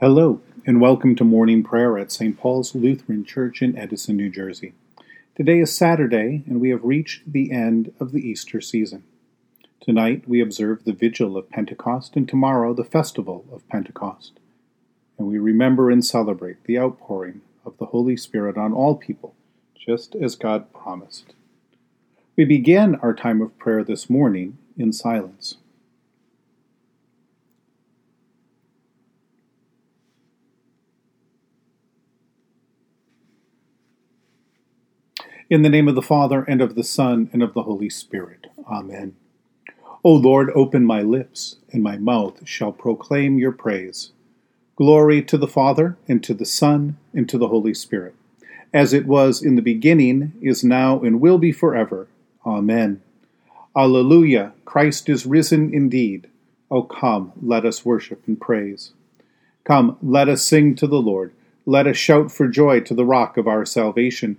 Hello, and welcome to morning prayer at St. Paul's Lutheran Church in Edison, New Jersey. Today is Saturday, and we have reached the end of the Easter season. Tonight we observe the Vigil of Pentecost, and tomorrow the Festival of Pentecost. And we remember and celebrate the outpouring of the Holy Spirit on all people, just as God promised. We begin our time of prayer this morning in silence. In the name of the Father, and of the Son, and of the Holy Spirit. Amen. O Lord, open my lips, and my mouth shall proclaim your praise. Glory to the Father, and to the Son, and to the Holy Spirit, as it was in the beginning, is now, and will be forever. Amen. Alleluia, Christ is risen indeed. O come, let us worship and praise. Come, let us sing to the Lord. Let us shout for joy to the rock of our salvation.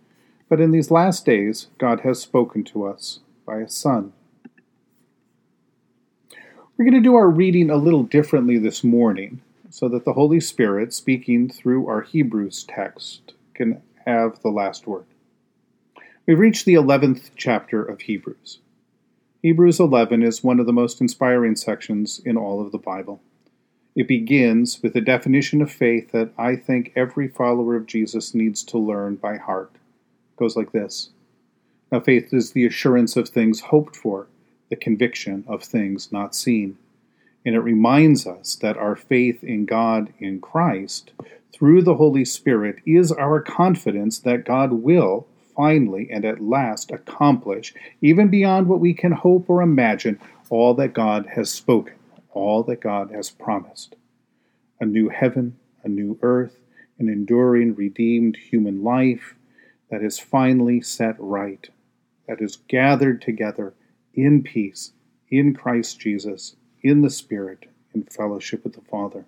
But in these last days, God has spoken to us by a Son. We're going to do our reading a little differently this morning so that the Holy Spirit, speaking through our Hebrews text, can have the last word. We've reached the 11th chapter of Hebrews. Hebrews 11 is one of the most inspiring sections in all of the Bible. It begins with a definition of faith that I think every follower of Jesus needs to learn by heart goes like this Now, faith is the assurance of things hoped for, the conviction of things not seen. And it reminds us that our faith in God in Christ through the Holy Spirit is our confidence that God will finally and at last accomplish, even beyond what we can hope or imagine, all that God has spoken, all that God has promised. A new heaven, a new earth, an enduring, redeemed human life, that is finally set right, that is gathered together in peace, in Christ Jesus, in the Spirit, in fellowship with the Father.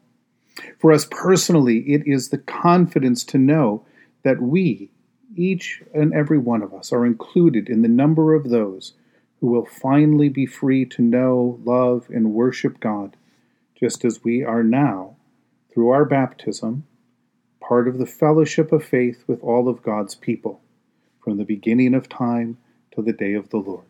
For us personally, it is the confidence to know that we, each and every one of us, are included in the number of those who will finally be free to know, love, and worship God, just as we are now through our baptism part of the fellowship of faith with all of God's people, from the beginning of time till the day of the Lord.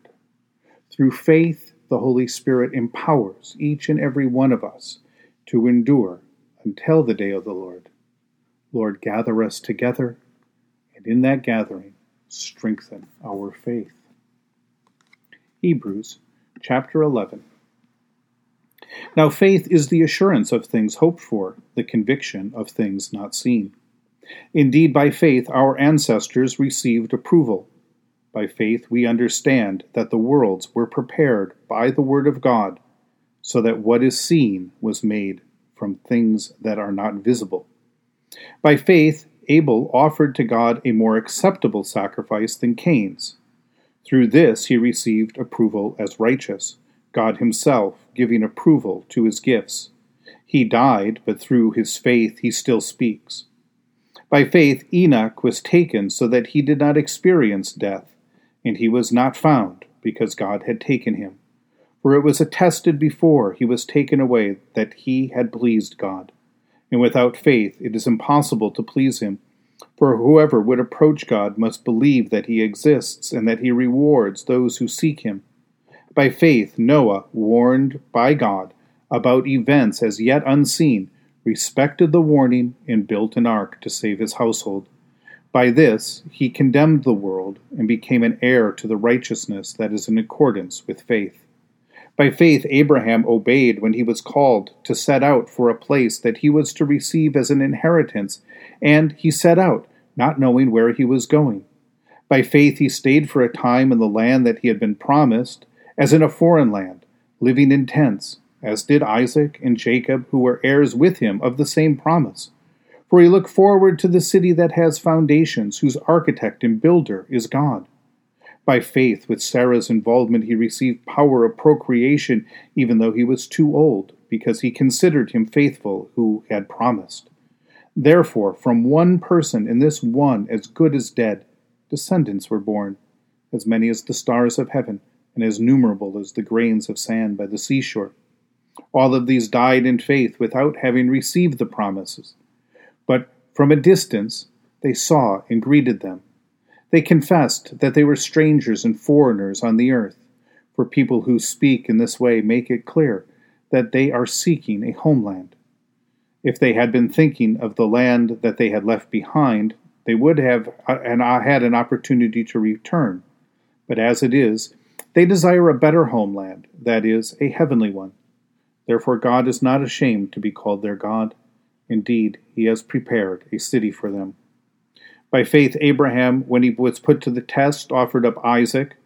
Through faith, the Holy Spirit empowers each and every one of us to endure until the day of the Lord. Lord, gather us together, and in that gathering, strengthen our faith. Hebrews chapter 11. Now, faith is the assurance of things hoped for, the conviction of things not seen. Indeed, by faith our ancestors received approval. By faith we understand that the worlds were prepared by the Word of God, so that what is seen was made from things that are not visible. By faith Abel offered to God a more acceptable sacrifice than Cain's. Through this he received approval as righteous. God Himself giving approval to His gifts. He died, but through his faith he still speaks. By faith Enoch was taken so that he did not experience death, and he was not found, because God had taken him. For it was attested before he was taken away that he had pleased God. And without faith it is impossible to please him. For whoever would approach God must believe that he exists and that he rewards those who seek him. By faith, Noah, warned by God about events as yet unseen, respected the warning and built an ark to save his household. By this he condemned the world and became an heir to the righteousness that is in accordance with faith. By faith, Abraham obeyed when he was called to set out for a place that he was to receive as an inheritance, and he set out, not knowing where he was going. By faith, he stayed for a time in the land that he had been promised, as in a foreign land, living in tents, as did Isaac and Jacob, who were heirs with him of the same promise. For he looked forward to the city that has foundations, whose architect and builder is God. By faith, with Sarah's involvement, he received power of procreation, even though he was too old, because he considered him faithful who had promised. Therefore, from one person, and this one as good as dead, descendants were born, as many as the stars of heaven, and as numerable as the grains of sand by the seashore. All of these died in faith without having received the promises. But from a distance they saw and greeted them. They confessed that they were strangers and foreigners on the earth, for people who speak in this way make it clear that they are seeking a homeland. If they had been thinking of the land that they had left behind, they would have uh, uh, had an opportunity to return. But as it is, they desire a better homeland, that is, a heavenly one. Therefore, God is not ashamed to be called their God. Indeed, he has prepared a city for them. By faith, Abraham, when he was put to the test, offered up Isaac.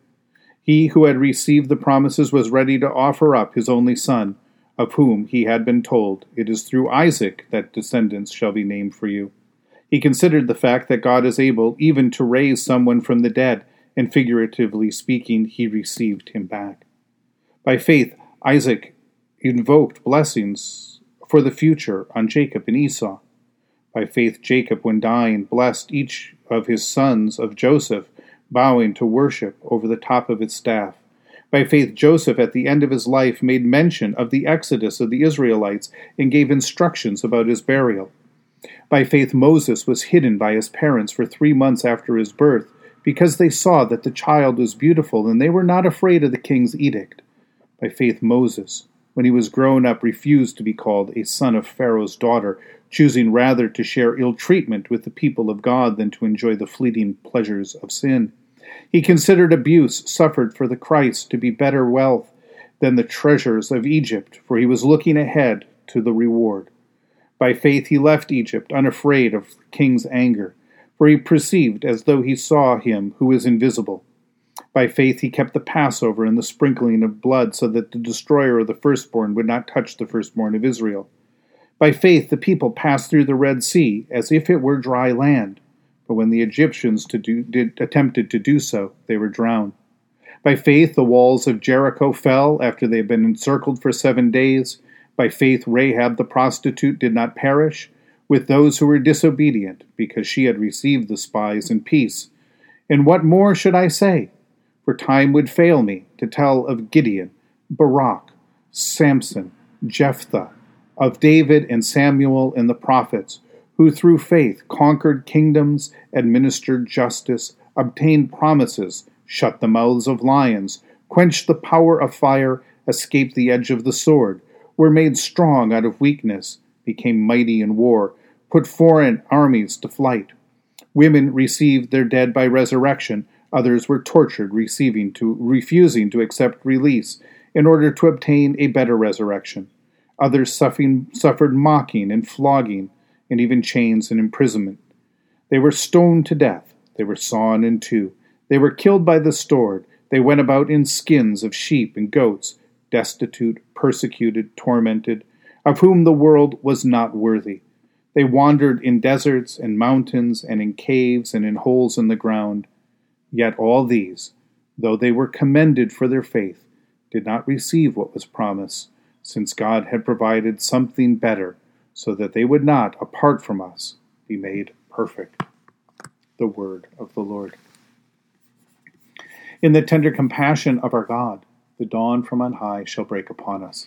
He who had received the promises was ready to offer up his only son, of whom he had been told, It is through Isaac that descendants shall be named for you. He considered the fact that God is able even to raise someone from the dead, and figuratively speaking, he received him back. By faith, Isaac invoked blessings for the future on Jacob and Esau. By faith, Jacob, when dying, blessed each of his sons of Joseph, bowing to worship over the top of his staff. By faith, Joseph, at the end of his life, made mention of the exodus of the Israelites and gave instructions about his burial. By faith, Moses was hidden by his parents for three months after his birth, because they saw that the child was beautiful, and they were not afraid of the king's edict. By faith, Moses, when he was grown up, refused to be called a son of Pharaoh's daughter, choosing rather to share ill treatment with the people of God than to enjoy the fleeting pleasures of sin. He considered abuse suffered for the Christ to be better wealth than the treasures of Egypt, for he was looking ahead to the reward. By faith he left Egypt, unafraid of the king's anger, for he perceived as though he saw him who is invisible. By faith he kept the Passover and the sprinkling of blood, so that the destroyer of the firstborn would not touch the firstborn of Israel. By faith the people passed through the Red Sea as if it were dry land, but when the Egyptians to do, did, attempted to do so, they were drowned. By faith the walls of Jericho fell after they had been encircled for seven days. By faith Rahab the prostitute did not perish with those who were disobedient, because she had received the spies in peace. And what more should I say? for time would fail me to tell of Gideon, Barak, Samson, Jephthah, of David and Samuel and the prophets, who through faith conquered kingdoms, administered justice, obtained promises, shut the mouths of lions, quenched the power of fire, escaped the edge of the sword, were made strong out of weakness, became mighty in war, put foreign armies to flight. Women received their dead by resurrection Others were tortured, receiving to, refusing to accept release in order to obtain a better resurrection. Others suffering, suffered mocking and flogging, and even chains and imprisonment. They were stoned to death. They were sawn in two. They were killed by the sword. They went about in skins of sheep and goats, destitute, persecuted, tormented, of whom the world was not worthy. They wandered in deserts and mountains and in caves and in holes in the ground. Yet all these, though they were commended for their faith, did not receive what was promised, since God had provided something better, so that they would not, apart from us, be made perfect. The word of the Lord. In the tender compassion of our God, the dawn from on high shall break upon us.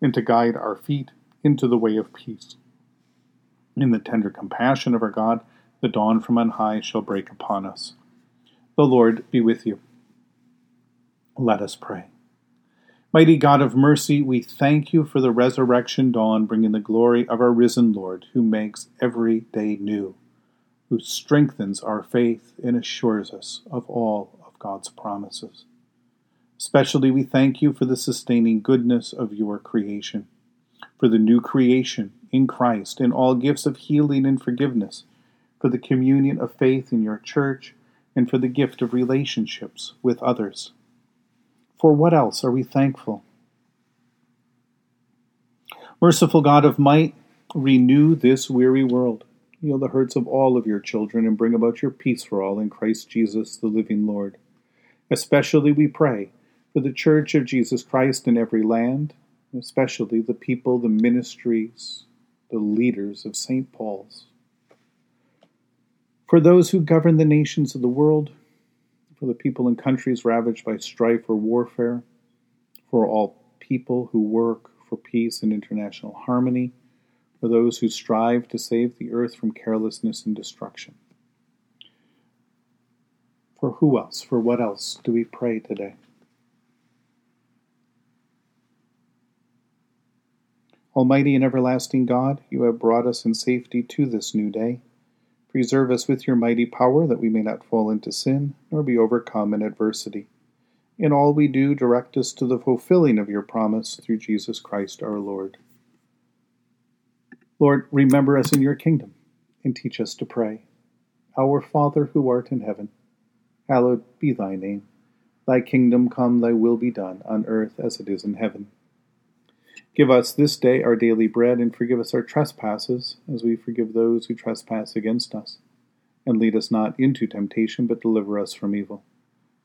and to guide our feet into the way of peace. In the tender compassion of our God, the dawn from on high shall break upon us. The Lord be with you. Let us pray. Mighty God of mercy, we thank you for the resurrection dawn, bringing the glory of our risen Lord, who makes every day new, who strengthens our faith and assures us of all of God's promises. Especially, we thank you for the sustaining goodness of your creation, for the new creation in Christ, and all gifts of healing and forgiveness, for the communion of faith in your church, and for the gift of relationships with others. For what else are we thankful? Merciful God of might, renew this weary world. Heal the hurts of all of your children and bring about your peace for all in Christ Jesus, the living Lord. Especially we pray for the Church of Jesus Christ in every land, especially the people, the ministries, the leaders of St. Paul's. For those who govern the nations of the world, for the people in countries ravaged by strife or warfare, for all people who work for peace and international harmony, for those who strive to save the earth from carelessness and destruction. For who else, for what else do we pray today? Almighty and everlasting God, you have brought us in safety to this new day. Preserve us with your mighty power that we may not fall into sin nor be overcome in adversity. In all we do, direct us to the fulfilling of your promise through Jesus Christ our Lord. Lord, remember us in your kingdom and teach us to pray. Our Father who art in heaven, hallowed be thy name. Thy kingdom come, thy will be done, on earth as it is in heaven. Give us this day our daily bread, and forgive us our trespasses, as we forgive those who trespass against us. And lead us not into temptation, but deliver us from evil.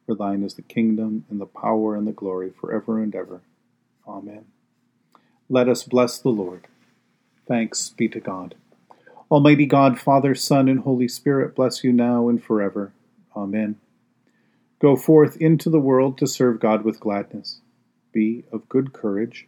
For thine is the kingdom, and the power, and the glory, forever and ever. Amen. Let us bless the Lord. Thanks be to God. Almighty God, Father, Son, and Holy Spirit, bless you now and forever. Amen. Go forth into the world to serve God with gladness. Be of good courage